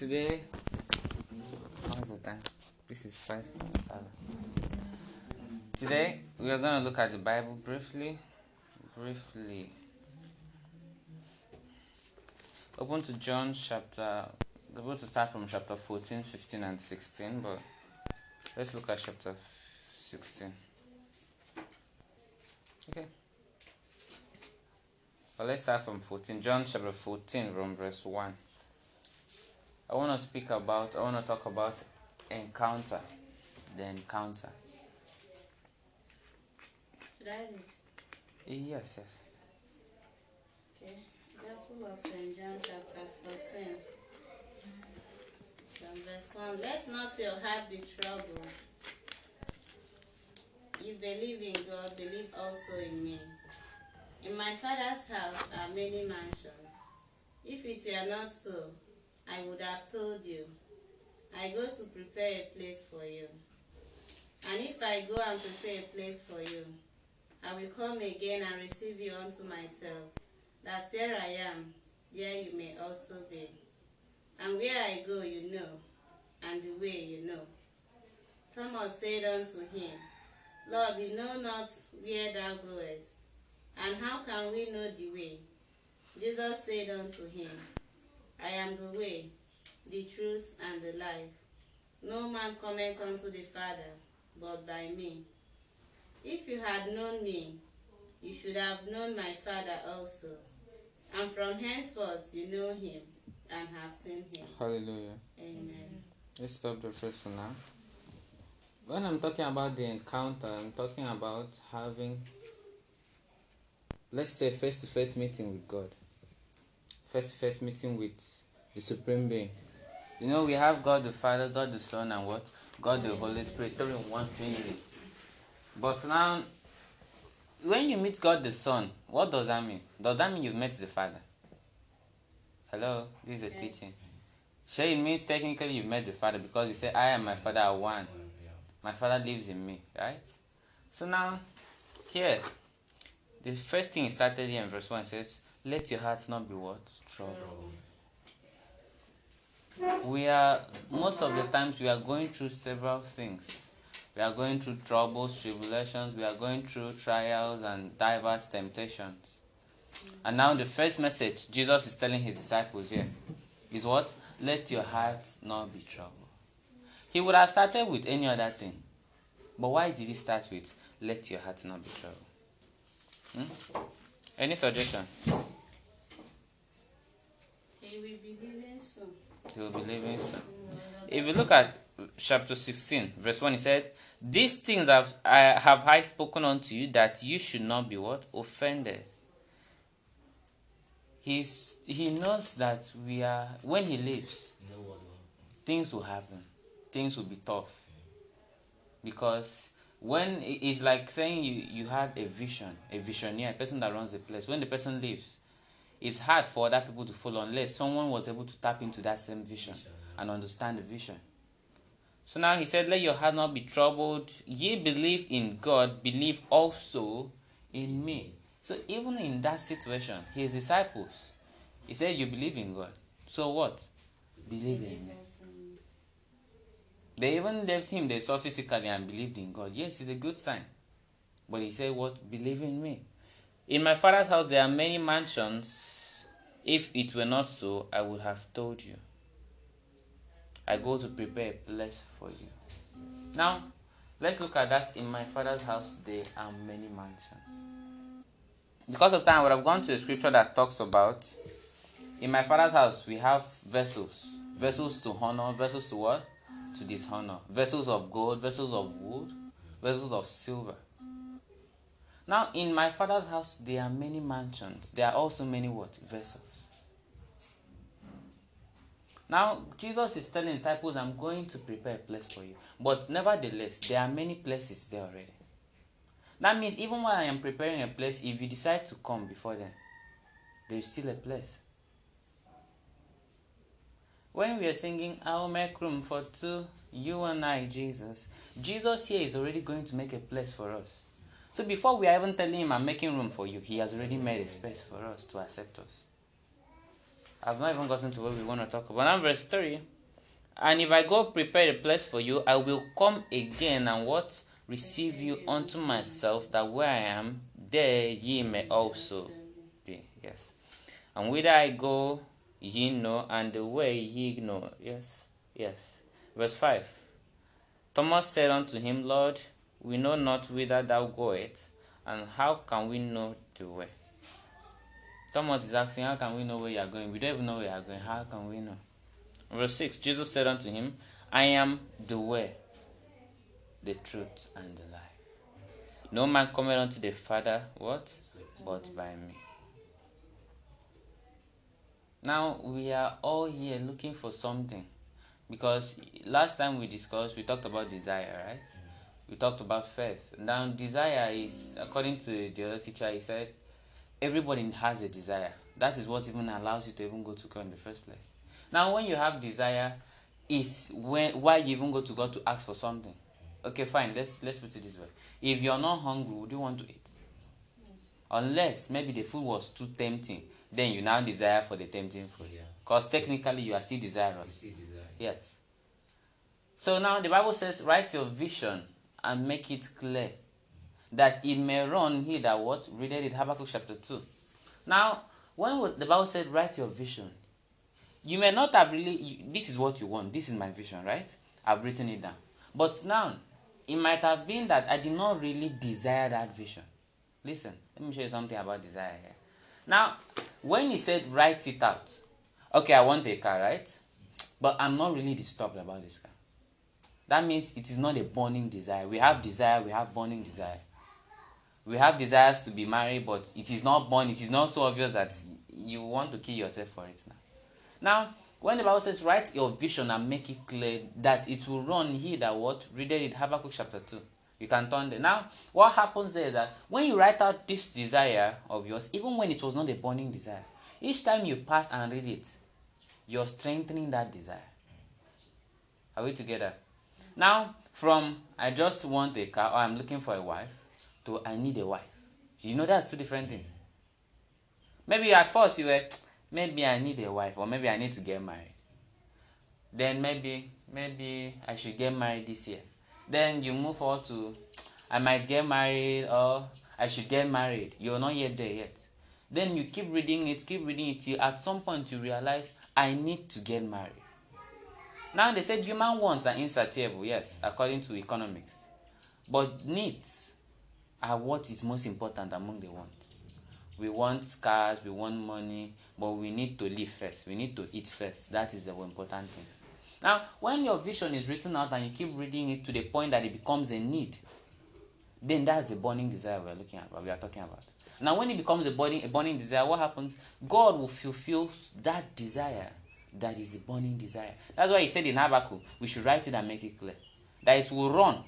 today, what's the time? This is five. Today we are going to look at the Bible briefly. Briefly. Open to John chapter. We're supposed to start from chapter 14, 15, and 16, but let's look at chapter 16. Okay. But let's start from 14. John chapter 14, from verse 1. I want to speak about, I want to talk about encounter. The encounter. Should I read? Yes, yes. Okay. Gospel of St. John chapter 14. From verse 1. Let not your heart be troubled. You believe in God, believe also in me. In my Father's house are many mansions. If it were not so, I would have told you. I go to prepare a place for you. And if I go and prepare a place for you, I will come again and receive you unto myself, That's where I am, there you may also be. And where I go, you know, and the way you know. Thomas said unto him, Lord, we know not where thou goest, and how can we know the way? Jesus said unto him, I am the way, the truth, and the life. No man cometh unto the Father but by me. If you had known me, you should have known my Father also. And from henceforth you know him and have seen him. Hallelujah. Amen. Let's stop the first for now. When I'm talking about the encounter, I'm talking about having, let's say, face to face meeting with God, to face meeting with the Supreme Being. You know, we have God the Father, God the Son, and what? God the Holy Spirit, three in one Trinity. But now, when you meet God the Son, what does that mean? Does that mean you've met the Father? Hello, this is a Yes. teaching. Sure, it means technically you've met the Father because you say, I and my Father are one. My Father lives in me, right? So now, here, the first thing started here in verse 1 says, Let your hearts not be what? Troubled. We are, most of the times, we are going through several things. We are going through troubles, tribulations, we are going through trials and diverse temptations. And now, the first message Jesus is telling his disciples here is what? Let your heart not be troubled. He would have started with any other thing. But why did he start with let your heart not be troubled? Hmm? Any suggestion? He will be leaving soon. He will be leaving soon. If you look at chapter 16, verse 1, he said, These things have I have I spoken unto you that you should not be what? Offended. He's he knows that we are when he leaves, things will happen. Things will be tough. Because when it's like saying you, you had a vision, a visioneer, a person that runs the place. When the person leaves, it's hard for other people to follow unless someone was able to tap into that same vision and understand the vision. So now he said, Let your heart not be troubled. Ye believe in God, believe also in me. So even in that situation, his disciples, he said, You believe in God. So what? Believe in me. They even left him, they saw physically and believed in God. Yes, it's a good sign. But he said, What? Believe in me. In my father's house there are many mansions. If it were not so, I would have told you. I go to prepare a place for you. Now, let's look at that. In my father's house there are many mansions. Because of time, I would have gone to a scripture that talks about in my father's house we have vessels. Vessels to honor, vessels to what? To dishonor. Vessels of gold, vessels of wood, vessels of silver. Now, in my father's house, there are many mansions. There are also many what? Vessels. Now, Jesus is telling disciples, I'm going to prepare a place for you. But nevertheless, there are many places there already. That means even while I am preparing a place, if you decide to come before then, there is still a place. When we are singing, I'll make room for two, you and I, Jesus, Jesus here is already going to make a place for us. So before we are even telling him, I'm making room for you, he has already made a space for us to accept us. I've not even gotten to what we want to talk about. Now, verse 3. And if I go prepare a place for you, I will come again and what? Receive you unto myself, that where I am, there ye may also be. Yes. And whither I go, ye know, and the way ye know. Yes. Yes. Verse 5. Thomas said unto him, Lord, we know not whither thou goest, and how can we know the way? Thomas is asking, How can we know where you are going? We don't even know where you are going. How can we know? Verse 6 Jesus said unto him, I am the way, the truth, and the life. No man cometh unto the Father, what? But by me. Now we are all here looking for something. Because last time we discussed, we talked about desire, right? We talked about faith. Now, desire is, according to the other teacher, he said, everybody has a desire. That is what even allows you to even go to God in the first place. Now, when you have desire, is when why you even go to God to ask for something. Okay, fine. Let's let's put it this way. If you're not hungry, would you want to eat? Unless maybe the food was too tempting, then you now desire for the tempting food. Because yeah. technically you are still desirous. still desire. Yes. So now the Bible says, write your vision and make it clear that it may run he that what read it in Habakkuk chapter 2. Now, when the Bible said write your vision, you may not have really you, this is what you want this is my vision right i've written it down but now it might have been that i did not really desire that vision listen let me show you something about desire here now when he said write it out okay i want a car right? But i'm not really disturbed about this car. That means it is not a burning desire. We have desire we have burning desire. We have desires to be married but it is not born it is not so obvious that you want to kill yourself for it now. Now, when the Bible says, write your vision and make it clear that it will run, he that what? Read it Habakkuk chapter 2. You can turn there. Now, what happens there is that when you write out this desire of yours, even when it was not a burning desire, each time you pass and read it, you're strengthening that desire. Are we together? Now, from I just want a car or I'm looking for a wife to I need a wife. You know that's two different things. Maybe at first you were maybe I need a wife or maybe I need to get married. Then maybe maybe I should get married this year. Then you move on to I might get married or I should get married. You're not yet there yet. Then you keep reading it, keep reading it till at some point you realize I need to get married. Now they said human wants are insatiable, yes, according to economics. But needs are what is most important among the wants we want cars, we want money, but we need to live first. We need to eat first. That is the important thing. Now, when your vision is written out and you keep reading it to the point that it becomes a need, then that's the burning desire we're looking at, what we are talking about. Now, when it becomes a burning, a burning desire, what happens? God will fulfill that desire that is a burning desire. That's why he said in Habakkuk, we should write it and make it clear. That it will run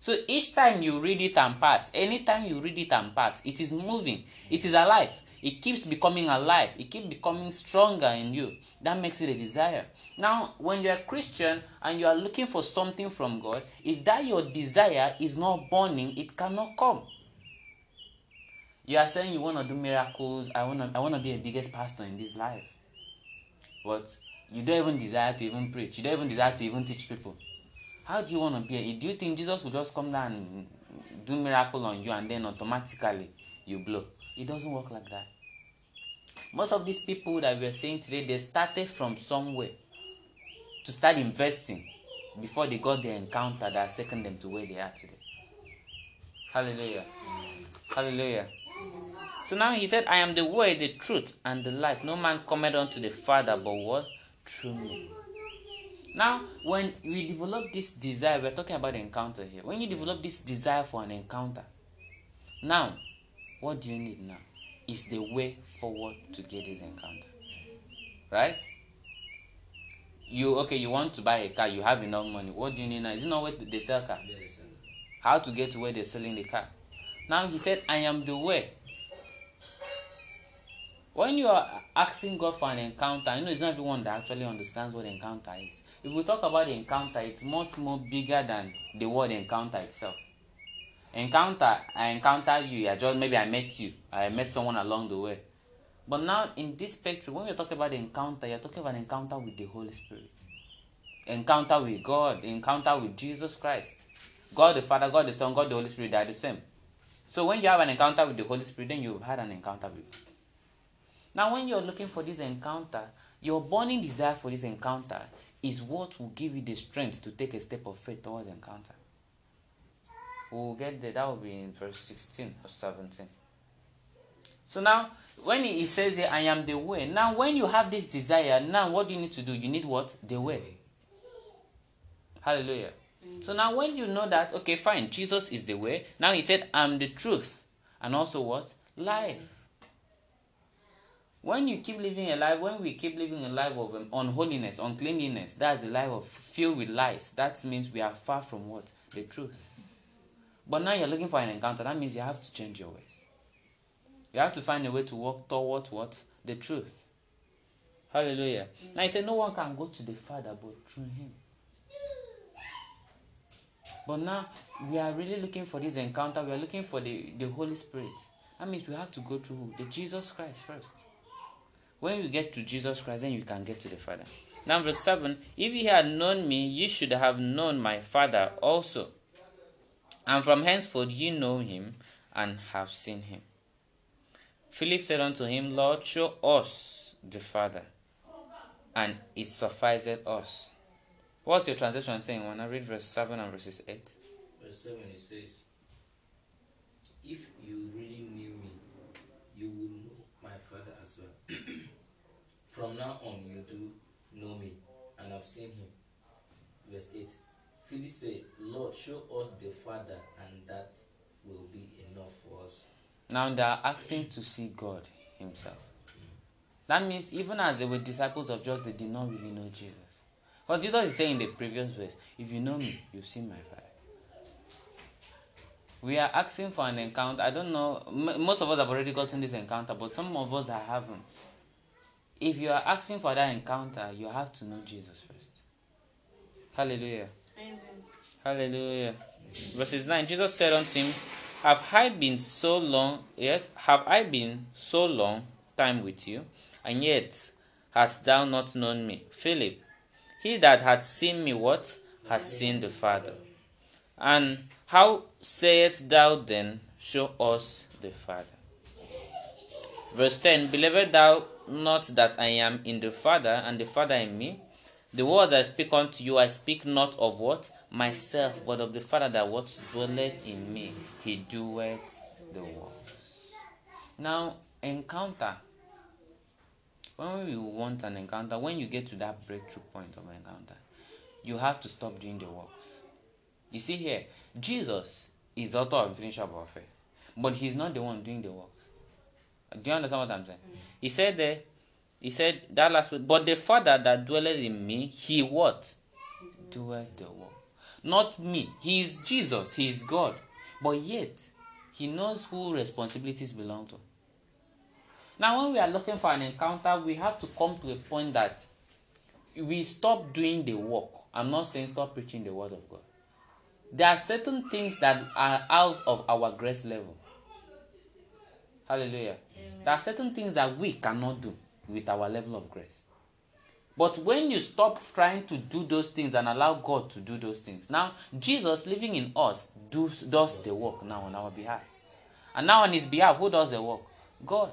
so each time you read it and pass, anytime you read it and pass, it is moving, it is alive. It keeps becoming alive, it keeps becoming stronger in you. That makes it a desire. Now, when you're a Christian and you are looking for something from God, if that your desire is not burning, it cannot come. You are saying you want to do miracles, I want to I want to be a biggest pastor in this life. But you don't even desire to even preach, you don't even desire to even teach people. How do you want to be? A, Do you think Jesus will just come down and do miracle on you and then automatically you blow? It doesn't work like that. Most of these people that we are saying today, they started from somewhere to start investing before they got the encounter that has taken them to where they are today. Hallelujah. Hallelujah. So now he said, I am the way, the truth, and the life. No man cometh unto the Father but what? Through me. Now, when we develop this desire, we're talking about encounter here. When you develop this desire for an encounter, now, what do you need now? Is the way forward to get this encounter. Right? You okay, you want to buy a car, you have enough money. What do you need now? Is it not where they sell car? Yes, How to get to where they're selling the car. Now he said, I am the way. When you are asking God for an encounter, you know it's not everyone that actually understands what encounter is. If we talk about the encounter, it's much more bigger than the word encounter itself. Encounter, I encounter you, I just maybe I met you, I met someone along the way. But now in this picture, when we're talking about encounter, you're talking about encounter with the Holy Spirit. Encounter with God, encounter with Jesus Christ. God the Father, God the Son, God the Holy Spirit, they are the same. So when you have an encounter with the Holy Spirit, then you've had an encounter with God. Now, when you're looking for this encounter, your burning desire for this encounter is what will give you the strength to take a step of faith towards encounter. We'll get there. That will be in verse 16 or 17. So now, when he says I am the way. Now, when you have this desire, now what do you need to do? You need what? The way. Hallelujah. So now, when you know that, okay, fine, Jesus is the way. Now he said, I'm the truth. And also what? Life. When you keep living a life, when we keep living a life of um, unholiness, uncleanliness, that's the life of filled with lies. That means we are far from what? The truth. But now you're looking for an encounter. That means you have to change your ways. You have to find a way to walk toward what? The truth. Hallelujah. Mm-hmm. Now he said, No one can go to the Father but through him. But now we are really looking for this encounter. We are looking for the, the Holy Spirit. That means we have to go through the Jesus Christ first. When you get to Jesus Christ, then you can get to the Father. Verse 7 If ye had known me, ye should have known my Father also. And from henceforth ye know him and have seen him. Philip said unto him, Lord, show us the Father, and it sufficeth us. What's your translation saying when I read verse 7 and verses 8? Verse 7 it says, If you really knew me, you would know my Father as well. From now on, you do know me and have seen him. Verse 8 Philip said, Lord, show us the Father, and that will be enough for us. Now they are asking to see God Himself. That means even as they were disciples of Jesus, they did not really know Jesus. Because Jesus is saying in the previous verse, if you know me, you've seen my Father. We are asking for an encounter. I don't know, most of us have already gotten this encounter, but some of us haven't. If you are asking for that encounter, you have to know Jesus first. Hallelujah. Amen. Hallelujah. Verses 9 Jesus said unto him, Have I been so long, yes, have I been so long time with you, and yet hast thou not known me? Philip, he that hath seen me, what? Hath seen the Father. And how sayest thou then, Show us the Father? Verse 10 Believest thou not that I am in the Father, and the Father in me? The words I speak unto you, I speak not of what? Myself, but of the Father that what dwelleth in me. He doeth the work. Now, encounter. When we want an encounter, when you get to that breakthrough point of encounter, you have to stop doing the works. You see here, Jesus is the author and finisher of our faith, but he's not the one doing the works. Do you understand what I'm saying? Mm-hmm. He said there, he said that last word, but the Father that dwelleth in me, he what? Doeth the work. Not me. He is Jesus. He is God. But yet, he knows who responsibilities belong to. Now, when we are looking for an encounter, we have to come to a point that we stop doing the work. I'm not saying stop preaching the word of God. There are certain things that are out of our grace level. Hallelujah. Amen. There are certain things that we cannot do with our level of grace. But when you stop trying to do those things and allow God to do those things, now Jesus living in us does, does the work now on our behalf. And now on his behalf, who does the work? God.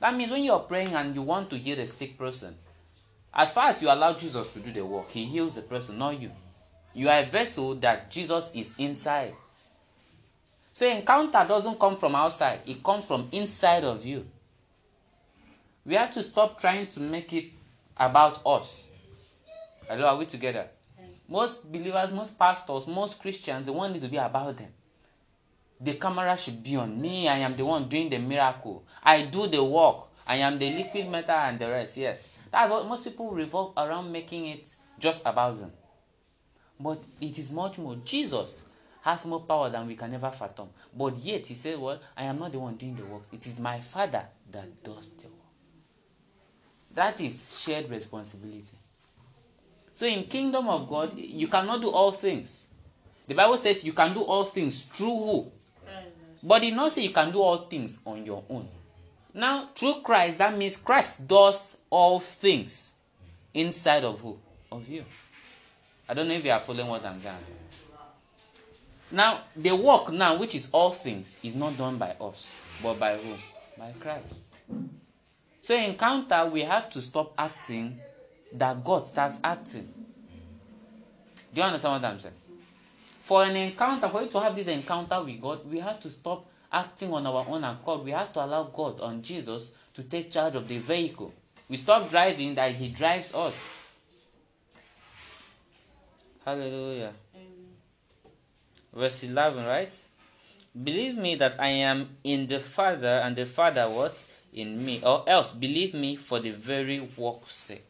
That means when you're praying and you want to heal a sick person, as far as you allow Jesus to do the work, he heals the person, not you. You are a vessel that Jesus is inside. So encounter doesn't come from outside, it comes from inside of you. We have to stop trying to make it about us. Hello, are we together? Most believers, most pastors, most Christians, they want it to be about them. The camera should be on me. I am the one doing the miracle. I do the work. I am the liquid metal and the rest. Yes. That's what most people revolve around making it just about them. But it is much more. Jesus has more power than we can ever fathom. But yet he said, Well, I am not the one doing the work. It is my father that does the work. That is shared responsibility. So in kingdom of God, you cannot do all things. The Bible says you can do all things through who? But it not say you can do all things on your own. Now, through Christ, that means Christ does all things inside of who? Of you. I don't know if you are following what I'm saying. Now, the work now, which is all things, is not done by us, but by who? By Christ. So, in encounter, we have to stop acting that God starts acting. Do you understand what I'm saying? For an encounter, for you to have this encounter with God, we have to stop acting on our own accord. We have to allow God on Jesus to take charge of the vehicle. We stop driving that He drives us. Hallelujah. Verse 11, right? Believe me that I am in the Father, and the Father what? In me. Or else believe me for the very work's sake.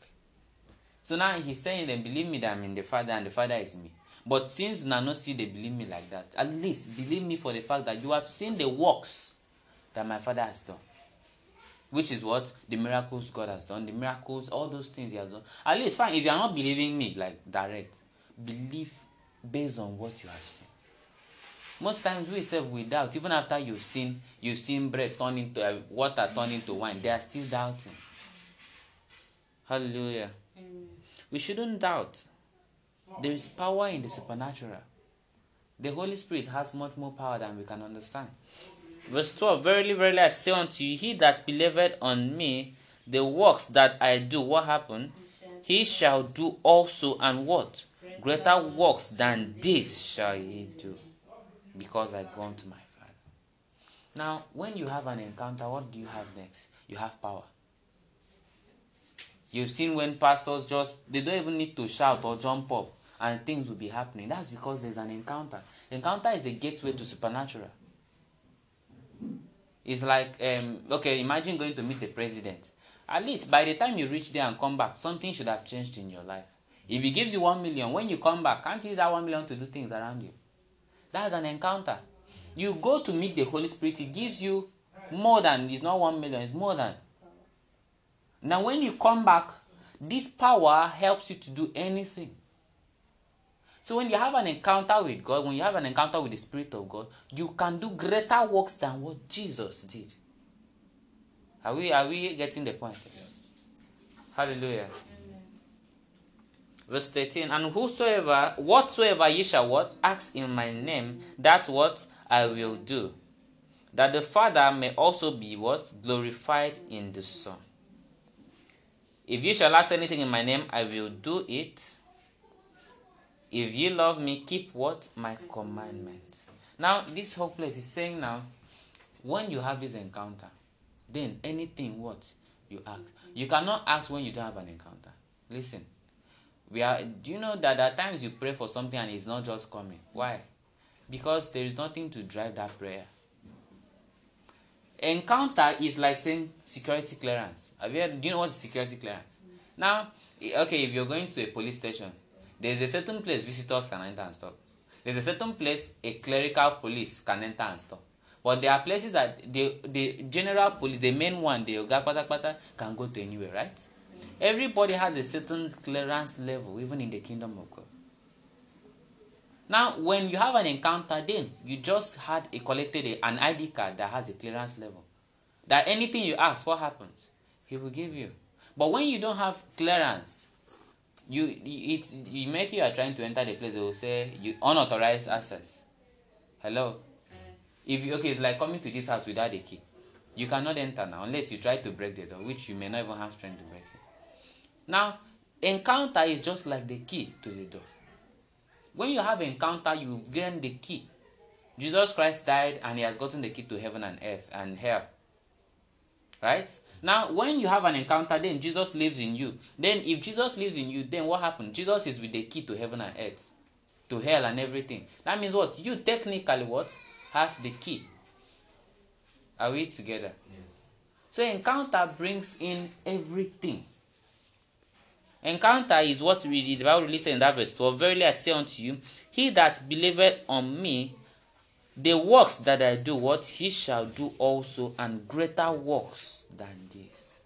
So now he's saying then believe me that I'm in the Father and the Father is me. But since you not see they believe me like that, at least believe me for the fact that you have seen the works that my Father has done. Which is what the miracles God has done, the miracles, all those things He has done. At least fine, if you are not believing me like direct, believe based on what you have seen. Most times we say we doubt, even after you've seen you've seen bread turn into uh, water turn into wine, they are still doubting. Hallelujah. We shouldn't doubt. There is power in the supernatural. The Holy Spirit has much more power than we can understand. Verse 12 Verily, verily, I say unto you, he that believeth on me, the works that I do, what happened? He shall do also, and what? Greater works than this shall he do, because I go to my Father. Now, when you have an encounter, what do you have next? You have power. You've seen when pastors just, they don't even need to shout or jump up and things will be happening. That's because there's an encounter. Encounter is a gateway to supernatural. It's like, um, okay, imagine going to meet the president. At least by the time you reach there and come back, something should have changed in your life. If he gives you one million, when you come back, can't you use that one million to do things around you? That's an encounter. You go to meet the Holy Spirit, He gives you more than, it's not one million, it's more than. Now, when you come back, this power helps you to do anything. So when you have an encounter with God, when you have an encounter with the Spirit of God, you can do greater works than what Jesus did. Are we are we getting the point? Hallelujah. Verse 13, and whosoever, whatsoever ye shall what? Ask in my name, that what I will do. That the Father may also be what? Glorified in the Son. If you shall ask anything in my name, I will do it. If ye love me, keep what? My commandment. Now, this whole place is saying now, when you have this encounter, then anything what you ask. You cannot ask when you don't have an encounter. Listen. We are do you know that at times you pray for something and it's not just coming? Why? Because there is nothing to drive that prayer. Encounter is like saying security clearance. Have you heard, do you know what is security clearance? Now, okay, if you're going to a police station, there's a certain place visitors can enter and stop. There's a certain place a clerical police can enter and stop. But there are places that the the general police, the main one, the Oga Pata can go to anywhere, right? Everybody has a certain clearance level, even in the kingdom of God. Now, when you have an encounter, then you just had a collected a, an ID card that has a clearance level. That anything you ask, what happens? He will give you. But when you don't have clearance, you it you make you are trying to enter the place. They will say you unauthorized access. Hello. If you okay, it's like coming to this house without a key. You cannot enter now unless you try to break the door, which you may not even have strength to break. Now, encounter is just like the key to the door. When you have encounter, you gain the key. Jesus Christ died and he has gotten the key to heaven and earth and hell. Right? Now, when you have an encounter, then Jesus lives in you. Then, if Jesus lives in you, then what happens? Jesus is with the key to heaven and earth, to hell and everything. That means what? You technically what? Have the key. Are we together? Yes. So, encounter brings in everything. Encounter is what we. The Bible really says in that verse 12 Verily I say unto you, he that believeth on me, the works that I do, what he shall do also, and greater works than this.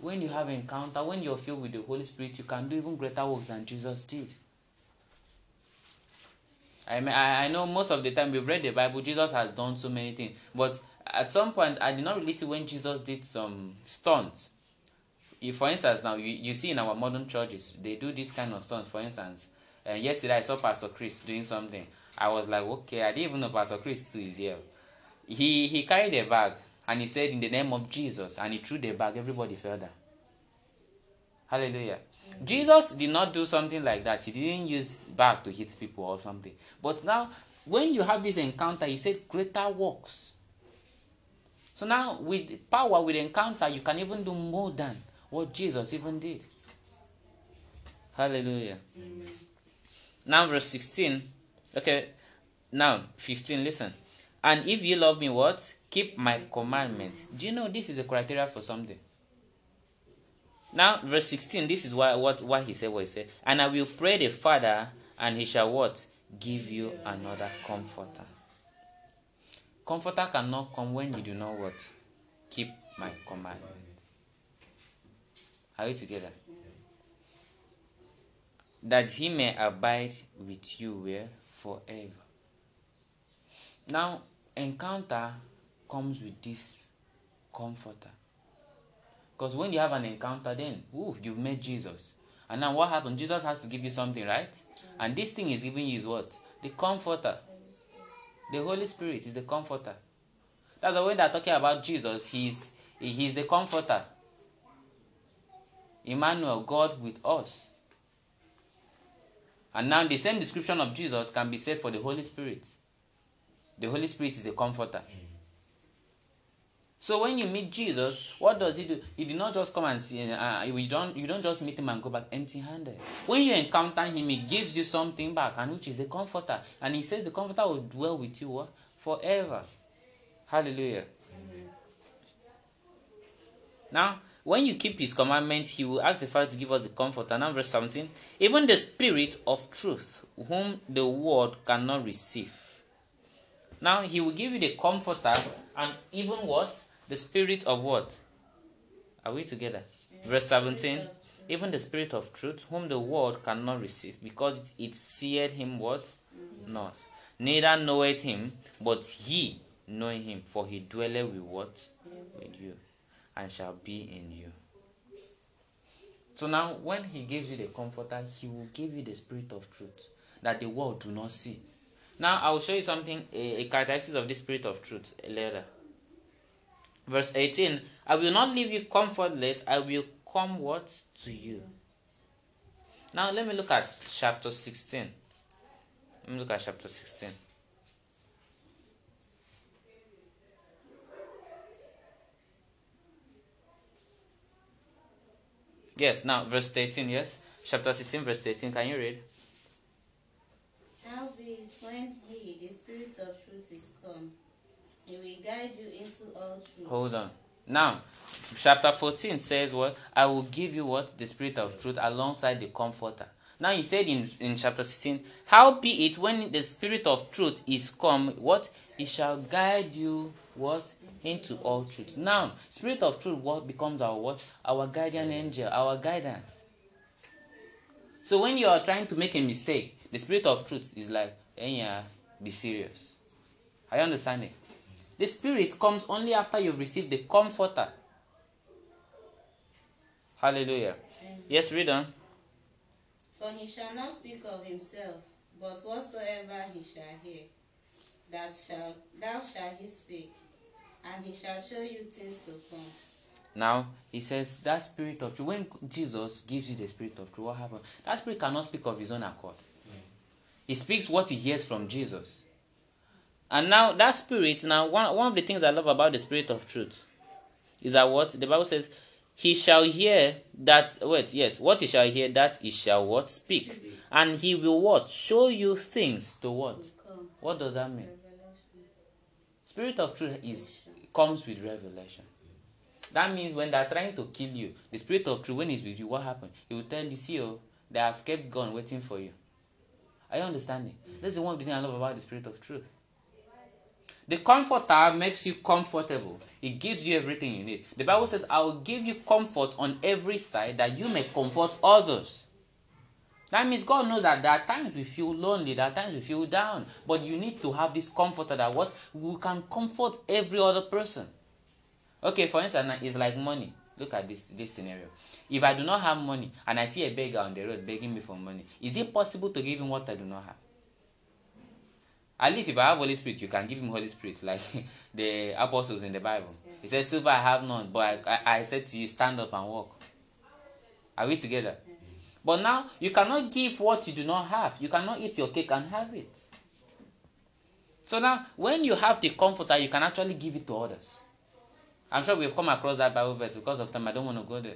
When you have encounter, when you're filled with the Holy Spirit, you can do even greater works than Jesus did. I mean, I, I know most of the time we've read the Bible, Jesus has done so many things, but at some point I did not really see when Jesus did some stunts. If, for instance, now you, you see in our modern churches, they do this kind of stunts. For instance, uh, yesterday I saw Pastor Chris doing something. I was like, okay, I didn't even know Pastor Chris too is here. He he carried a bag and he said in the name of Jesus and he threw the bag. Everybody fell down. Hallelujah. Jesus did not do something like that. He didn't use bag to hit people or something. But now, when you have this encounter, he said greater works. So now, with power, with encounter, you can even do more than what Jesus even did. Hallelujah. Amen. Now, verse 16. Okay, now 15. Listen. And if you love me, what? Keep my commandments. Do you know this is a criteria for something? Now, verse 16, this is why what, why he said what he said. And I will pray the Father, and he shall what? Give you another comforter. Comforter cannot come when you do not what? Keep my commandment. Are we together? That he may abide with you where? Forever. Now, encounter comes with this comforter. Because when you have an encounter, then ooh, you've met Jesus. And now what happened? Jesus has to give you something, right? And this thing is giving you is what? The comforter. The Holy Spirit is the comforter. That's the way they're talking about Jesus, he's he's the comforter. Emmanuel, God with us. And now the same description of Jesus can be said for the Holy Spirit. The Holy Spirit is a comforter. So when you meet Jesus, what does he do? He did not just come and see. Uh, you don't you don't just meet him and go back empty-handed. When you encounter him, he gives you something back, and which is a comforter. And he says the comforter will dwell with you what? forever. Hallelujah. Now, when you keep his commandments, he will ask the Father to give us the comforter. Now, verse 17. Even the Spirit of truth, whom the world cannot receive. Now, he will give you the comforter and even what? The Spirit of what? Are we together? Verse 17. Even the Spirit of truth, whom the world cannot receive, because it seeth him what? Not. Neither knoweth him, but ye know him, for he dwelleth with what? With you, and shall be in you. So now, when he gives you the comforter, he will give you the spirit of truth that the world do not see. Now, I will show you something, a, a characteristic of the spirit of truth later. Verse 18 I will not leave you comfortless, I will come what? To you. Now, let me look at chapter 16. Let me look at chapter 16. Yes, now verse 13, yes? Chapter 16, verse 13. Can you read? Howbeit, when he, the Spirit of truth, is come, he will guide you into all truth. Hold on. Now, chapter 14 says what? I will give you what? The spirit of truth alongside the comforter. Now he said in, in chapter 16, How be it when the spirit of truth is come, what? He shall guide you what? Into all truth. Now, spirit of truth what becomes our what? Our guardian angel, our guidance. So when you are trying to make a mistake, the spirit of truth is like, hey, yeah, be serious. Are you understanding? The spirit comes only after you've received the comforter. Hallelujah. Yes, read on. For he shall not speak of himself, but whatsoever he shall hear, that shall thou shalt he speak, and he shall show you things to come. Now he says that spirit of truth. When Jesus gives you the spirit of truth, what happens? That spirit cannot speak of his own accord. He speaks what he hears from Jesus. And now that spirit, now one, one of the things I love about the spirit of truth is that what the Bible says, he shall hear that wait, yes, what he shall hear, that he shall what? Speak. And he will what? Show you things to what? What does that mean? Spirit of truth is comes with revelation. That means when they're trying to kill you, the spirit of truth, when he's with you, what happened? He will tell you, see, oh, they have kept gun waiting for you. Are you understanding? That's the one of the thing I love about the spirit of truth. The comforter makes you comfortable. It gives you everything you need. The Bible says, I will give you comfort on every side that you may comfort others. That means God knows that there are times we feel lonely, there are times we feel down. But you need to have this comforter that what we can comfort every other person. Okay, for instance, it's like money. Look at this this scenario. If I do not have money and I see a beggar on the road begging me for money, is it possible to give him what I do not have? At least if I have Holy Spirit, you can give him Holy Spirit, like the apostles in the Bible. He said, Silver I have none, but I, I, I said to you, stand up and walk. Are we together? But now you cannot give what you do not have. You cannot eat your cake and have it. So now, when you have the comforter, you can actually give it to others. I'm sure we've come across that Bible verse because of time. I don't want to go there.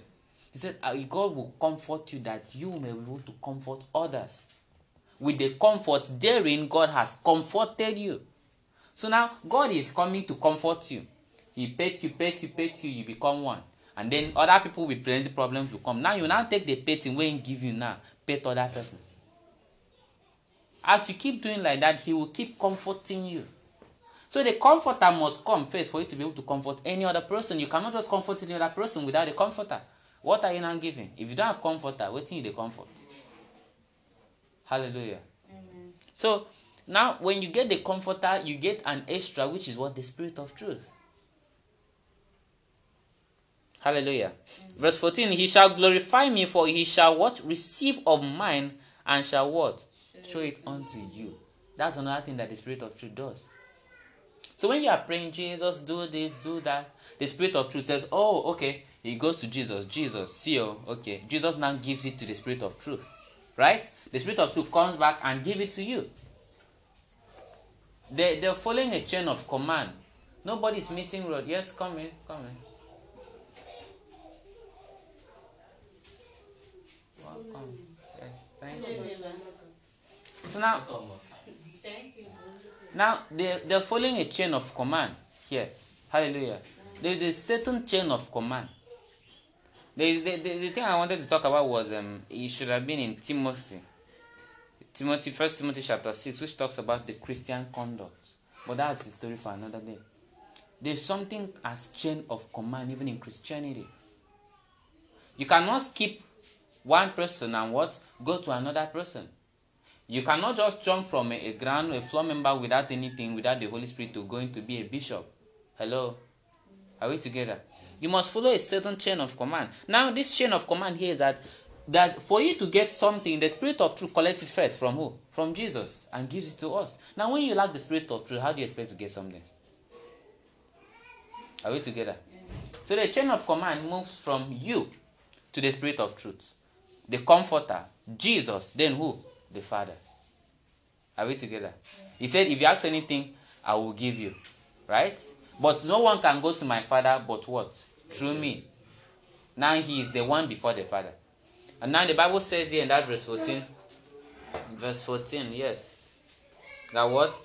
He said, uh, God will comfort you that you may be able to comfort others. With the comfort therein, God has comforted you. So now, God is coming to comfort you. He pets you, pets you, pets you, you become one. And then other people with plenty problems will come. Now you now take the petting when he give you now, pet other person. As you keep doing like that, he will keep comforting you. So the comforter must come first for you to be able to comfort any other person. You cannot just comfort any other person without a comforter. What are you now giving? If you don't have comforter, what you the comfort? Hallelujah. Amen. So now when you get the comforter, you get an extra, which is what the spirit of truth. Hallelujah. Verse 14, he shall glorify me, for he shall what? Receive of mine and shall what? Show it unto you. That's another thing that the spirit of truth does. So when you are praying, Jesus, do this, do that, the spirit of truth says, Oh, okay. He goes to Jesus. Jesus, see you. Okay. Jesus now gives it to the spirit of truth. Right? The spirit of truth comes back and give it to you. They, they're following a chain of command. Nobody's missing road. Yes, come in, come in. Welcome. Yeah, thank you. So now, now they they're following a chain of command here. Hallelujah. There is a certain chain of command. Is the, the, the thing I wanted to talk about was um it should have been in Timothy. Timothy, First Timothy chapter six, which talks about the Christian conduct. But that's a story for another day. There's something as chain of command even in Christianity. You cannot skip one person and what go to another person. You cannot just jump from a, a ground, a floor member without anything, without the Holy Spirit to going to be a bishop. Hello? Are we together? You must follow a certain chain of command. Now, this chain of command here is that that for you to get something, the spirit of truth collects it first from who? From Jesus and gives it to us. Now, when you lack the spirit of truth, how do you expect to get something? Are we together? So the chain of command moves from you to the spirit of truth. The comforter, Jesus, then who? The Father. Are we together? He said, If you ask anything, I will give you. Right? But no one can go to my Father but what? Through me. Now he is the one before the Father. And now the Bible says here in that verse 14, verse 14, yes, that what?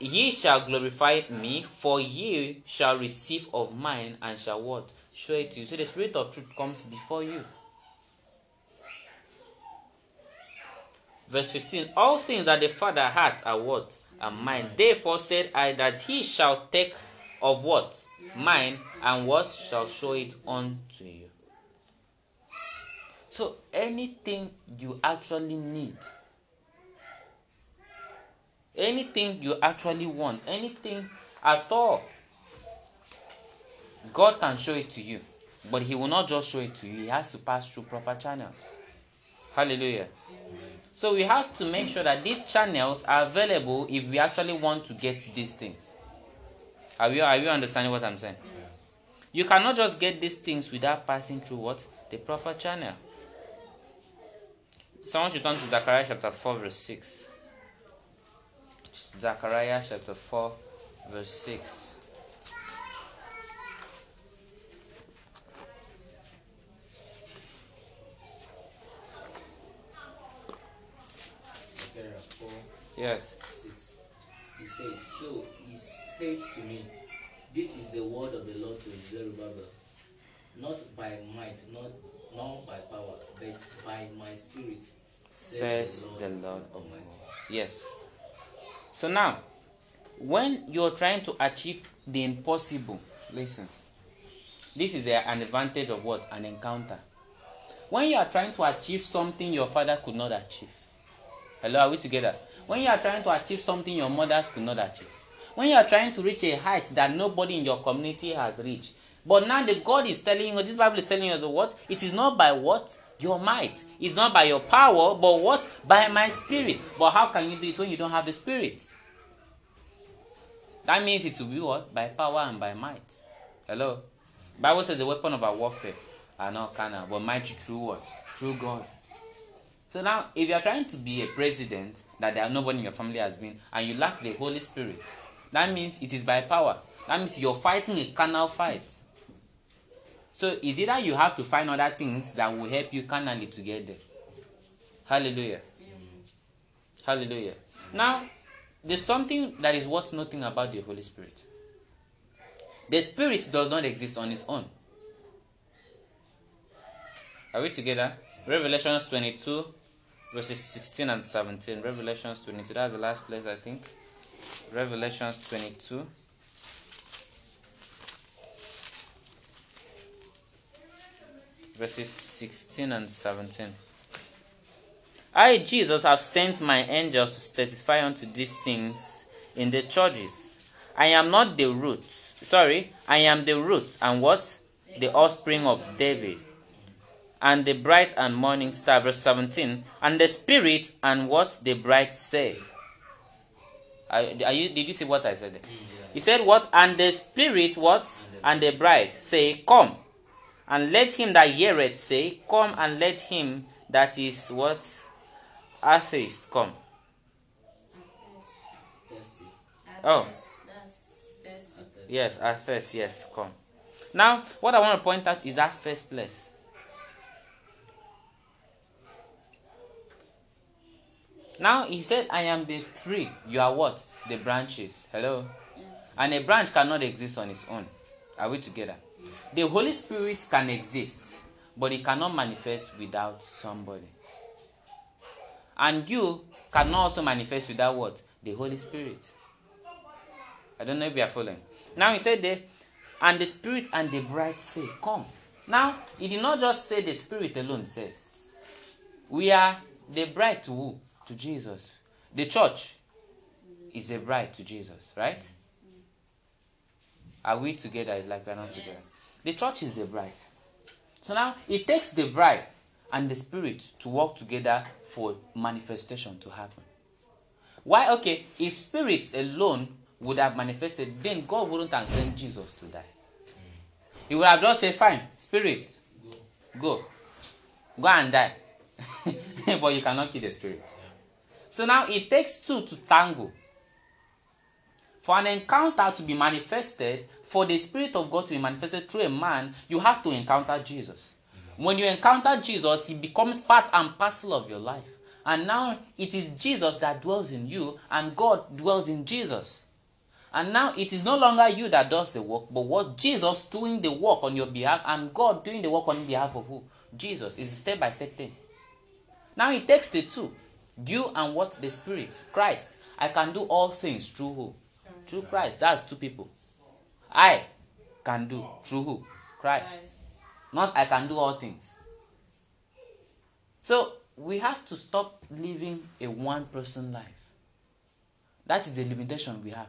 Ye shall glorify me, for ye shall receive of mine and shall what? Show it to you. So the Spirit of truth comes before you. Verse 15 All things that the Father hath are what? Are mine. Therefore said I that he shall take of what? Mine, and what shall show it unto you. So anything you actually need, anything you actually want, anything at all, God can show it to you. But He will not just show it to you, He has to pass through proper channels. Hallelujah. So we have to make sure that these channels are available if we actually want to get these things. Are you, are you understanding what I'm saying? You cannot just get these things without passing through what? The proper channel. Someone should turn to Zechariah chapter 4, verse 6. Zechariah chapter 4, verse 6. Zechariah 4, Yes. 6. He says, So he said to me, This is the word of the Lord to Zerubbabel, not by might, not nor by power, but by my spirit, Says the Lord Almighty. Yes. So now, when you're trying to achieve the impossible, listen. This is a- an advantage of what? An encounter. when you are trying to achieve something your father could not achieve hello are we together when you are trying to achieve something your mothers could not achieve. When you are trying to reach a height that nobody in your community has reached. But now the god is telling you this bible is telling you the what? It is not by what? Your might. It's not by your power but what? By my spirit. But how can you do it when you don't have the spirit? That means it will be what? By power and by might. Hello? Bible says the weapon of our warfare are not carnal but mighty through what? Through god so now if you are trying to be a president that there are nobody in your family has been and you lack the holy spirit that means it is by power. That means you're fighting a carnal fight. So it's either you have to find other things that will help you carnally to get there hallelujah. Hallelujah. Now there's something that is worth noting about the holy spirit. The spirit does not exist on its own. Are we together? Revelations 22 verses 16 and 17 revelations 22 that's the last place i think. Revelations 22 verses 16 and 17 i jesus have sent my angels to testify unto these things in the churches. I am not the root sorry i am the root and what? The offspring of david and the bright and morning star verse 17 and the spirit and what the bright say are, are you did you see what i said there? he said what and the spirit what and the bride say come and let him that heareth say come and let him that is what atheist come Thirsty. Oh. That's, that's thirsty. Thirsty. yes atheist yes come now what i want to point out is that first place now he said i am the tree. You are what? The branches. Hello? And a branch cannot exist on its own. Are we together? The holy spirit can exist but it cannot manifest without somebody. And you cannot also manifest without what? The holy spirit. I don't know if you are following. Now he said there and the spirit and the bride say come now he did not just say the spirit alone said we are the bride to who to jesus. The church is a bride to jesus right? Are we together It's like we're not together? The church is the bride. So now it takes the bride and the spirit to work together for manifestation to happen. Why? Okay if spirits alone would have manifested then god wouldn't have sent jesus to die. He would have just said fine spirit go. Go and die. But you cannot kill the spirit so now it takes two to tango. For an encounter to be manifested for the spirit of god to be manifested through a man you have to encounter jesus. When you encounter jesus he becomes part and parcel of your life. And now it is jesus that dwells in you and god dwells in jesus. And now it is no longer you that does the work but what jesus doing the work on your behalf and god doing the work on behalf of who? Jesus. Is a step by step thing. Now it takes the two you and what the spirit christ i can do all things through who through christ that's two people i can do through who christ not I can do all things. So we have to stop living a one person life. That is the limitation we have.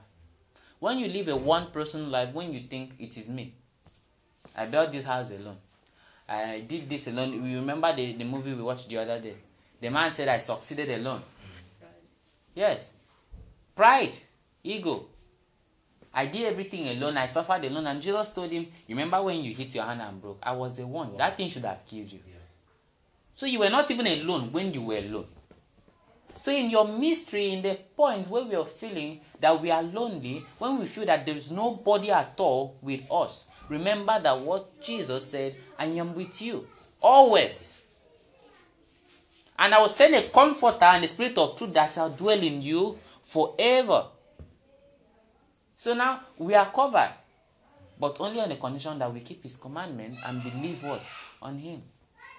When you live a one person life, when you think it is me, I built this house alone. I did this alone. You remember the, the movie we watched the other day? The man said I succeeded alone. Mm. Yes. Pride, ego. I did everything alone. I suffered alone. And Jesus told him, Remember when you hit your hand and broke? I was the one. That thing should have killed you. Yeah. So you were not even alone when you were alone. So in your mystery, in the point where we are feeling that we are lonely, when we feel that there is nobody at all with us, remember that what Jesus said, I am with you always. And I will send a comforter and the spirit of truth that shall dwell in you forever. So now we are covered, but only on the condition that we keep his commandment and believe what? On him.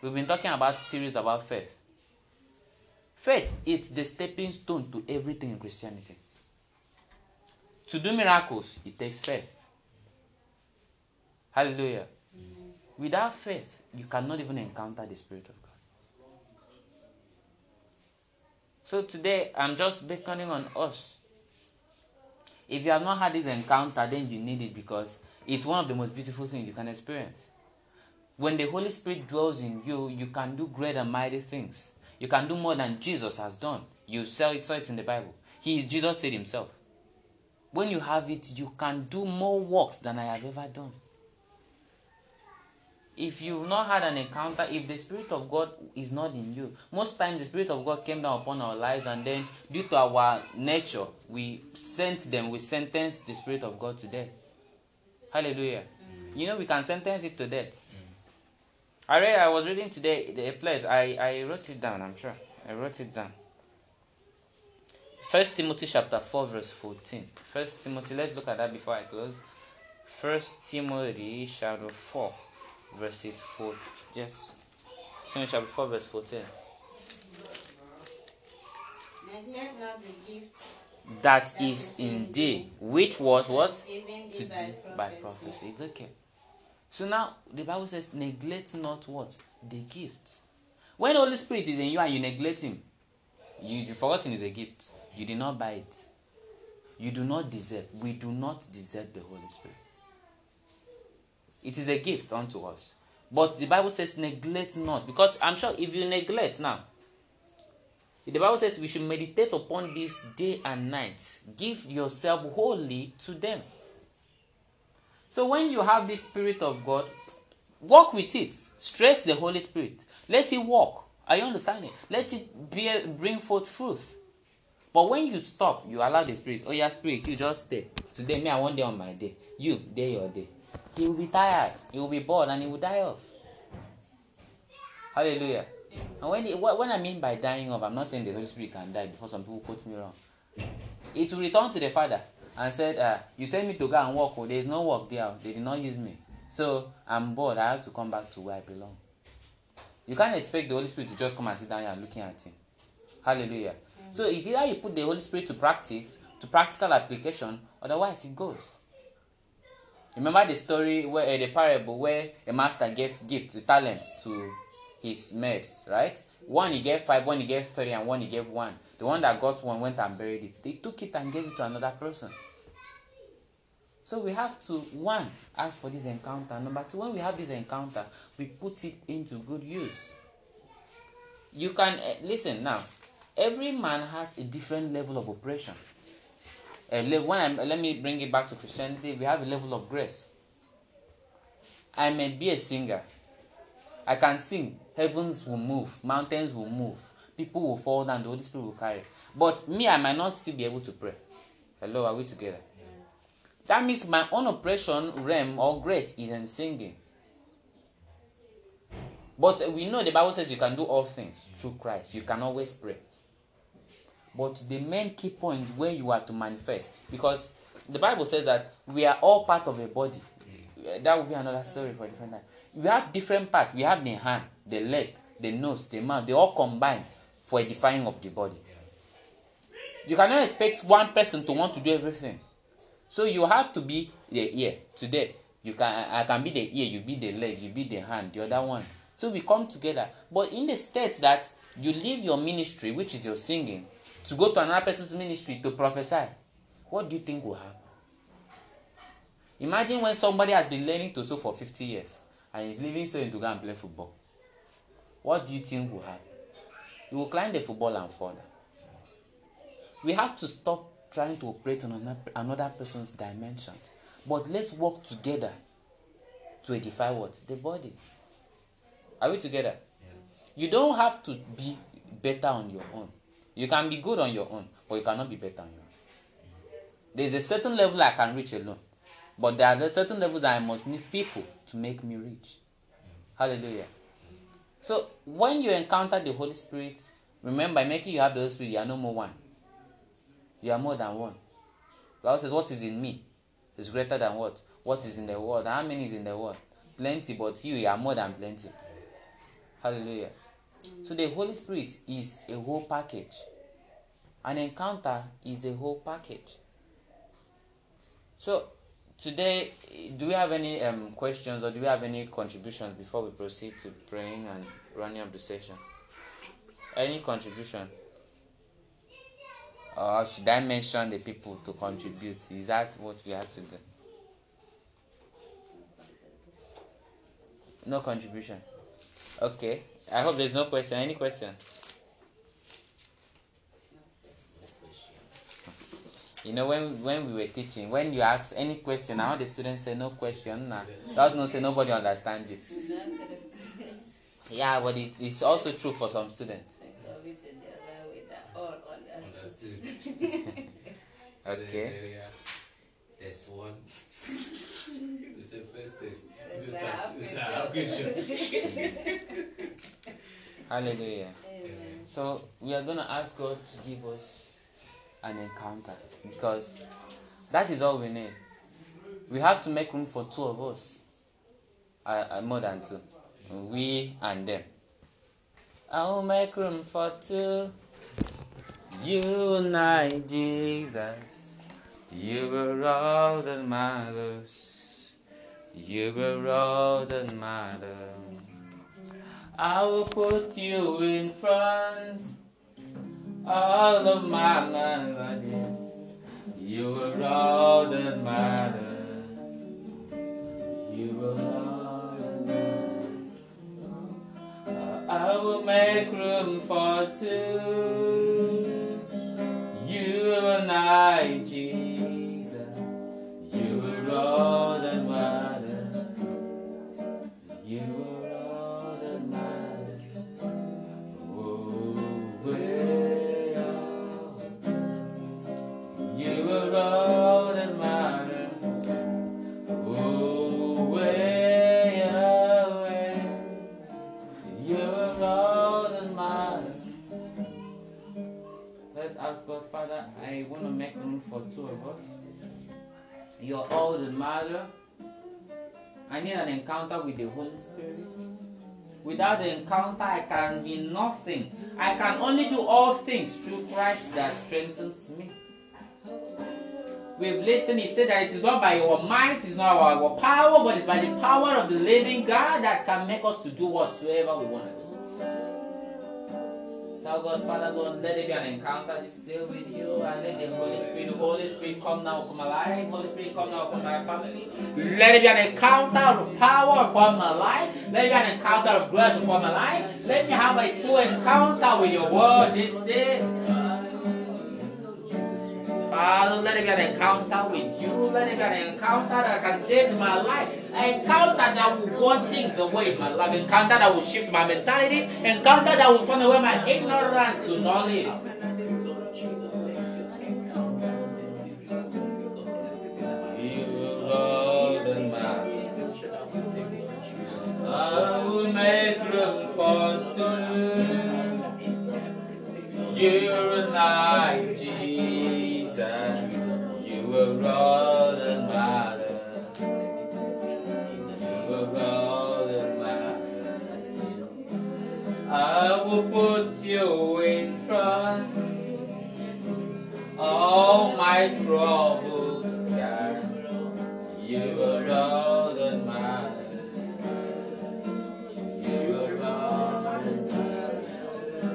We've been talking about series about faith. Faith is the stepping stone to everything in Christianity. To do miracles, it takes faith. Hallelujah. Without faith, you cannot even encounter the Spirit of God. So today, I'm just beckoning on us. If you have not had this encounter, then you need it because it's one of the most beautiful things you can experience. When the Holy Spirit dwells in you, you can do great and mighty things. You can do more than Jesus has done. You saw it, saw it in the Bible. He, Jesus said himself. When you have it, you can do more works than I have ever done if you've not had an encounter, if the Spirit of God is not in you, most times the Spirit of God came down upon our lives, and then due to our nature, we sent them, we sentenced the Spirit of God to death. Hallelujah. Mm. You know, we can sentence it to death. Mm. I read, I was reading today the place, I, I wrote it down, I'm sure. I wrote it down. First Timothy chapter 4, verse 14. First Timothy, let's look at that before I close. First Timothy chapter 4 verses 4. Yes. Timothy chapter 4, verse 14. Neglect not the gift that is in thee, which was what? To by by prophecy. prophecy. It's okay. So now the Bible says, neglect not what? The gift. When the Holy Spirit is in you and you neglect him, you you forgotten is a gift. You did not buy it. You do not deserve. We do not deserve the Holy Spirit. It is a gift unto us. But the Bible says, neglect not. Because I'm sure if you neglect now, the Bible says we should meditate upon this day and night. Give yourself wholly to them. So when you have this Spirit of God, walk with it. Stress the Holy Spirit. Let it walk. Are you understanding? Let it bear, bring forth fruit. But when you stop, you allow the Spirit. Oh, yeah, Spirit, you just stay. Today, me, I want day on my day. You, day your day. He will be tired. He will be bored and he will die off. Hallelujah. And when, it, what, when I mean by dying off, I'm not saying the Holy Spirit can die before some people quote me wrong. It will return to the Father and said, uh, You sent me to go and work. Oh, there is no work there. They did not use me. So I'm bored. I have to come back to where I belong. You can't expect the Holy Spirit to just come and sit down here looking at him. Hallelujah. So it's either you put the Holy Spirit to practice, to practical application, otherwise it goes. Remember the story where uh, the parable where a master gave gifts, talents to his mates, right? One he gave five, one he gave three, and one he gave one. The one that got one went and buried it. They took it and gave it to another person. So we have to one ask for this encounter. Number two, when we have this encounter, we put it into good use. You can uh, listen now. Every man has a different level of operation. Uh, le- when I'm, let me bring it back to Christianity. We have a level of grace. I may be a singer. I can sing. Heavens will move. Mountains will move. People will fall down. The Holy Spirit will carry. But me, I might not still be able to pray. Hello, are we together? That means my own operation realm or grace is in singing. But we know the Bible says you can do all things through Christ. You can always pray. But the main key point where you are to manifest, because the Bible says that we are all part of a body. That will be another story for different time. We have different parts. We have the hand, the leg, the nose, the mouth. They all combine for a defining of the body. You cannot expect one person to want to do everything. So you have to be the ear. Today, you can I can be the ear, you be the leg, you be the hand, the other one. So we come together. But in the state that you leave your ministry, which is your singing, to go to another person's ministry to prophesy, what do you think will happen? Imagine when somebody has been learning to sew for 50 years and is leaving sewing to go and play football. What do you think will happen? He will climb the football and fall down. We have to stop trying to operate on another, another person's dimension. But let's work together to edify what? The body. Are we together? You don't have to be better on your own. You can be good on your own, but you cannot be better on your own. There's a certain level I can reach alone, but there are certain levels I must need people to make me reach. Hallelujah. So when you encounter the Holy Spirit, remember, making you have the Holy Spirit, you are no more one. You are more than one. The Bible says, What is in me is greater than what? What is in the world? How many is in the world? Plenty, but you, you are more than plenty. Hallelujah. So the Holy Spirit is a whole package. An encounter is a whole package. So today, do we have any um, questions or do we have any contributions before we proceed to praying and running up the session? Any contribution? Or should I mention the people to contribute? Is that what we have to do? No contribution. Okay. I hope there's no question. Any question? You know, when when we were teaching, when you ask any question, now the students say no question. Nah, that not say nobody understands it. Yeah, but it, it's also true for some students. Okay. There's, There's one. It's the first test. This is a- this is a application. Hallelujah. So we are gonna ask God to give us an encounter because that is all we need. We have to make room for two of us, uh, uh, more than two, we and them. I will make room for two. You and I, Jesus. You were all that matters. You were all that matters. I will put you in front. All of my melodies. You were all that matters. You were all that matters. I will make room for two. You and I, Jesus. You were all that matters. Ask God, Father, I want to make room for two of us. You're all that matter. I need an encounter with the Holy Spirit. Without the encounter, I can be nothing. I can only do all things through Christ that strengthens me. We've listened, he said that it is not by our might, it's not by our power, but it's by the power of the living God that can make us to do whatsoever we want to do. Tell God, Father, Lord, let it be an encounter this day with you, and let the Holy Spirit, Holy Spirit come now upon my life, Holy Spirit come now upon my family. Let it be an encounter of power upon my life. Let it be an encounter of grace upon my life. Let me have a true encounter with your word this day. Ah, Father, let it be an encounter with you. Let it be an encounter that can change my life. An encounter that will burn things away in my life. Encounter that will shift my mentality. Encounter that will turn away my ignorance to knowledge. I will make room for two. You and I, Jesus. You are all that matters. You are all that matters. I will put you in front. All my troubles, God. You are all that matters.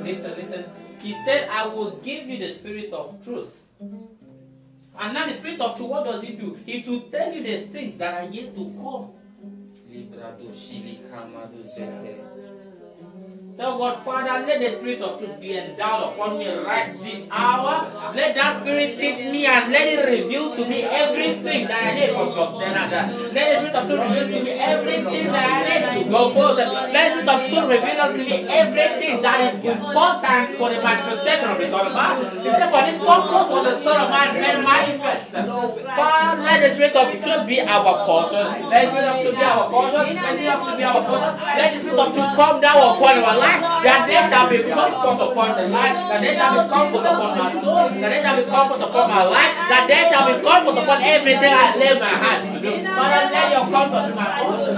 Listen, listen. He said, I will give you the spirit of truth. And now the spirit of truth, what does it do? It will tell you the things that are yet to come. Tell God, Father, let the spirit of truth be endowed upon me right this hour. Let that spirit teach me and let it reveal to me everything that I need for sustenance. Let the spirit of truth reveal to me everything that I need to go forward. Let the spirit of truth reveal to me everything that is important for the manifestation of the Son of Man. He said, For this purpose was the Son of Man made manifest. Father, let the spirit of truth be our portion. Let the spirit of truth be our portion. Let the spirit of truth be our portion. Let the spirit of truth come down upon our life. That there shall be comfort upon the life. That there shall be comfort upon my soul. That there shall be comfort upon my life. That there shall be comfort upon everything I lay my hands to do. Father, let your comfort be my portion.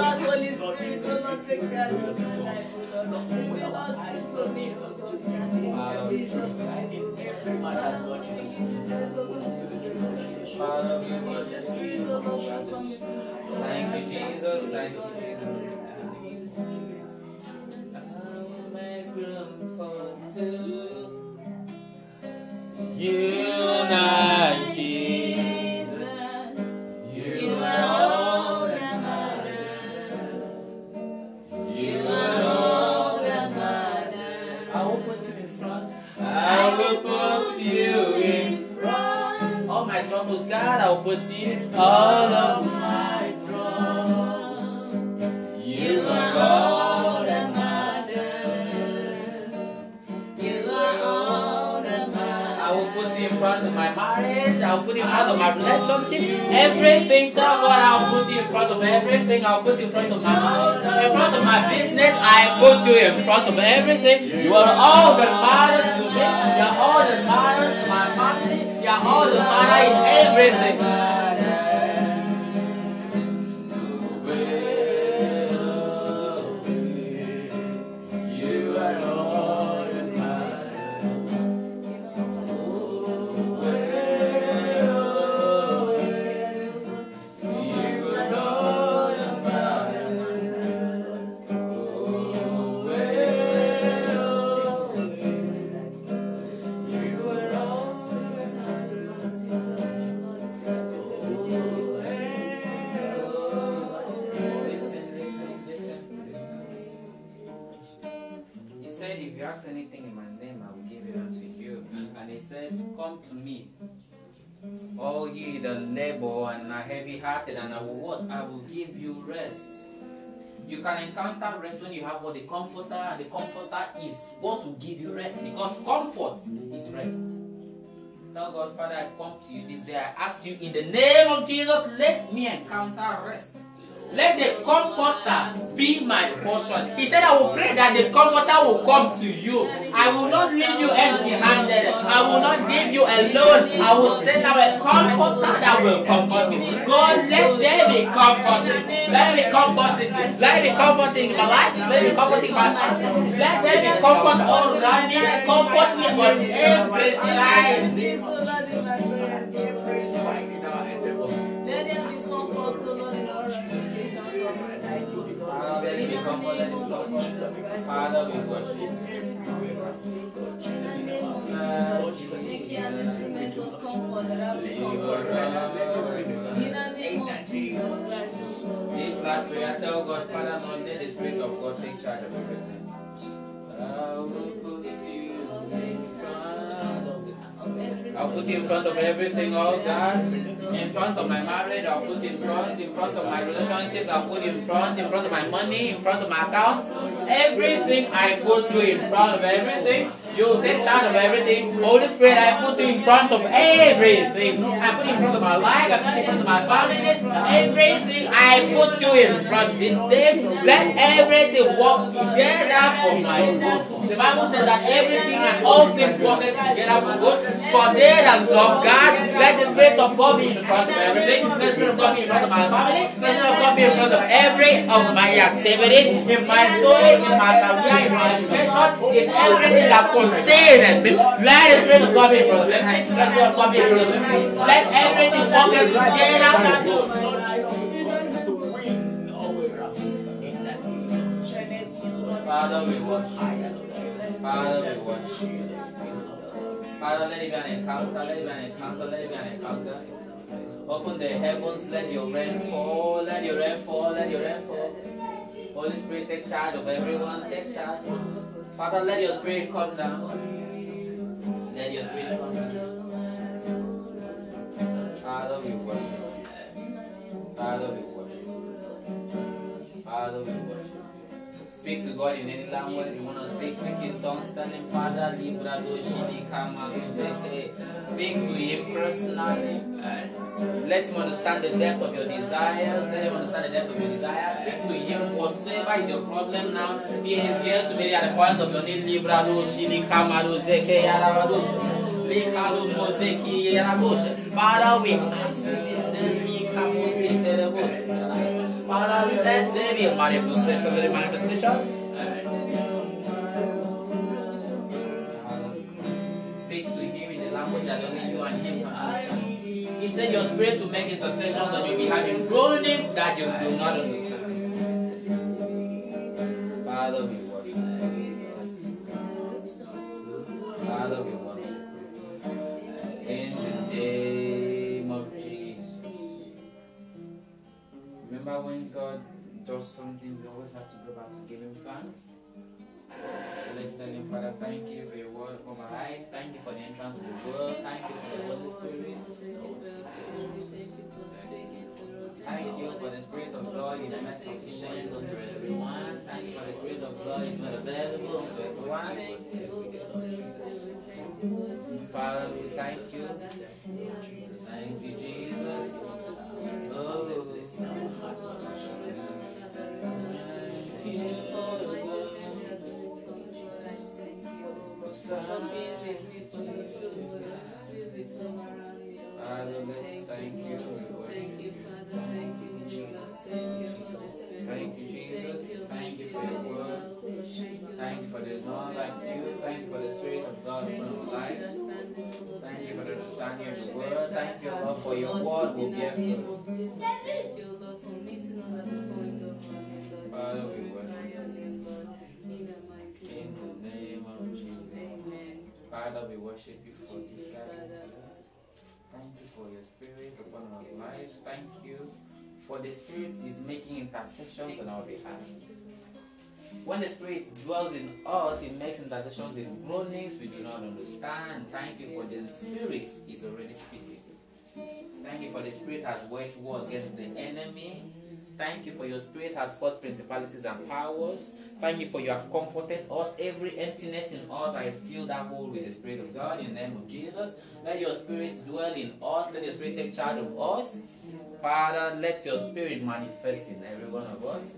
Father, we worship you. Thank you, Jesus. Thank you, Jesus. All that matters. You are all that matters. I will put you in front. I will put you in front. All my troubles, God, I will put you all of my troubles. You are all my marriage. I will put in front of my relationship. Everything, that God, I will put in front of everything. I will put in front of my money, in front of my business. I put you in front of everything. You are all that matters to me. You are all that matters to my family. You are all that matter in everything. Rest. You can encounter rest when you have what the comforter, and the comforter is what will give you rest because comfort is rest. Tell God, Father, I come to you this day. I ask you in the name of Jesus, let me encounter rest. Let the comforter be my portion. He said, I will pray that the comforter will come to you. I will not leave you. I will not leave you alone. I will send out a comforter that will comfort you. God, let there be comforting. Let me comforting. Let me comforting in my life. Let me comforting my family. Let there be comfort all around me. Comfort me on every side. There be in be be. Father, we worship you. This last prayer, tell God, Father, Lord, let the Spirit of God take charge of everything. I'll put in front of everything, oh God. In front of my marriage, I'll put in front, in front of my relationships, I'll put in front, in front of my money, in front of my accounts. Everything I put you in front of everything. You take charge of everything. Holy Spirit, I put you in front of everything. I put you in front of my life, I put you in front of my family. Everything I put you in front this day. Let everything work together for my good. The Bible says that everything and all things work together for good. For they that love God, let the Spirit of God be in front of everything. Let the Spirit of God be in front of my family. Let the Spirit of God be in front of every of my activities, in my soul, in my career, in my education, in everything that concerns me. Let the Spirit of God be in front of me. Let the Spirit of of me. Let everything work together. Father, we worship. Father, we worship. Father, let it be an encounter, let it be an encounter, let it be an encounter. Open the heavens, let your rain fall, let your rain fall, let your rain fall. Holy Spirit, take charge of everyone, take charge. Father, let your spirit come down. Let your spirit come down. Father, we worship you. Father, we worship you. Father, we worship you. Speak to God in any language you want to speak. Speak in tongues, telling Father, Libra, Doshini, Kama. Speak to Him personally. Let Him understand the depth of your desires. Let Him understand the depth of your desires. Speak to Him. Whatsoever is your problem now, He is here to you at the point of your need. Libra, Doshini, Kama, Zeke, Yarabados. Likalu, Mozeki, Yarabos. Father, we ask you this day. Let there be a manifestation, let a manifestation. Speak to him in the language that only you and him can understand. He said your spirit will make intercessions and you'll be having groanings that you do not understand. Father, we worship. Father, we Remember when God does something, we always have to go back to Him thanks? So let's tell Him, Father, thank you for your word for my life. Thank you for the entrance of the word. Thank you for the Holy Spirit. Thank you for the Spirit of God is made sufficient unto everyone. Thank you for the Spirit of God is made available unto everyone. Father, we thank you. Thank you, Jesus. Father, of the word. Thank you, Lord, for your word will bear fruit. You. Father, we worship your Lord. In the name of Jesus. Father, we worship you for this gathering. Thank you for your spirit upon our lives. Thank you for the spirit is making intercessions on our behalf. When the spirit dwells in us, it makes intercessions in groanings we do not understand. Thank you for the spirit is already speaking. Thank you for the spirit has waged war against the enemy. Thank you for your spirit has fought principalities and powers. Thank you for you have comforted us. Every emptiness in us, I fill that hole with the Spirit of God in the name of Jesus. Let your spirit dwell in us. Let your spirit take charge of us. Father, let your spirit manifest in every one of us.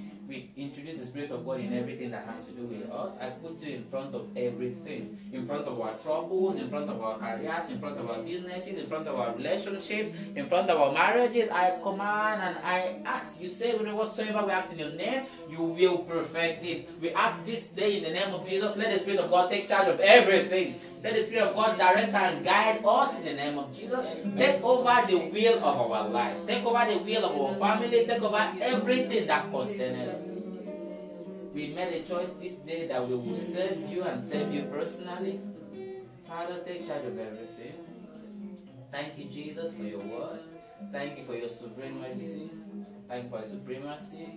We introduce the Spirit of God in everything that has to do with us. I put you in front of everything. In front of our troubles, in front of our careers, in front of our businesses, in front of our relationships, in front of our marriages. I command and I ask. You say whatsoever we ask in your name, you will perfect it. We ask this day in the name of Jesus. Let the Spirit of God take charge of everything. Let the Spirit of God direct and guide us in the name of Jesus. Take over the wheel of our life. Take over the wheel of our family. Take over everything that concerns us. We made a choice this day that we will serve you and serve you personally. Father, take charge of everything. Thank you, Jesus, for your word. Thank you for your sovereign majesty. Thank you for your supremacy.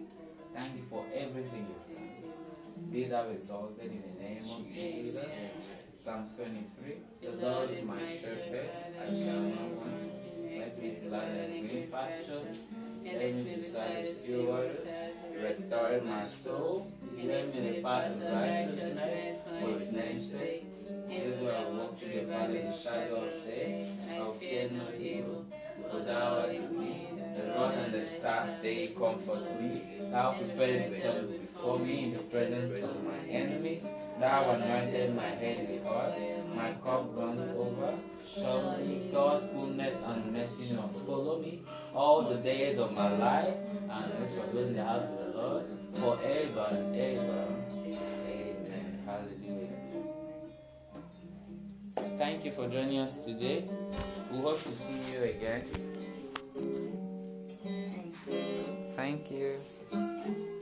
Thank you for everything you've done. Be thou exalted in the name of Jesus. Psalm 23. The Lord is my shepherd, I shall not want. Let me lie in green pastures. Let me beside the still waters. Restore my soul. Let me in the path of righteousness for his name's sake. Even though I walk through the valley of the shadow of death, I will fear no evil. For thou art with me, the rod and the staff, they comfort me. Thou preparest the table before me in the presence of my enemies. Thou anointed my head with oil, my cup runs over. Surely God's goodness and mercy must follow me all the days of my life, and I shall dwell in the house of the Lord forever and ever. Amen. Hallelujah. Thank you for joining us today. We hope to see you again. Thank you.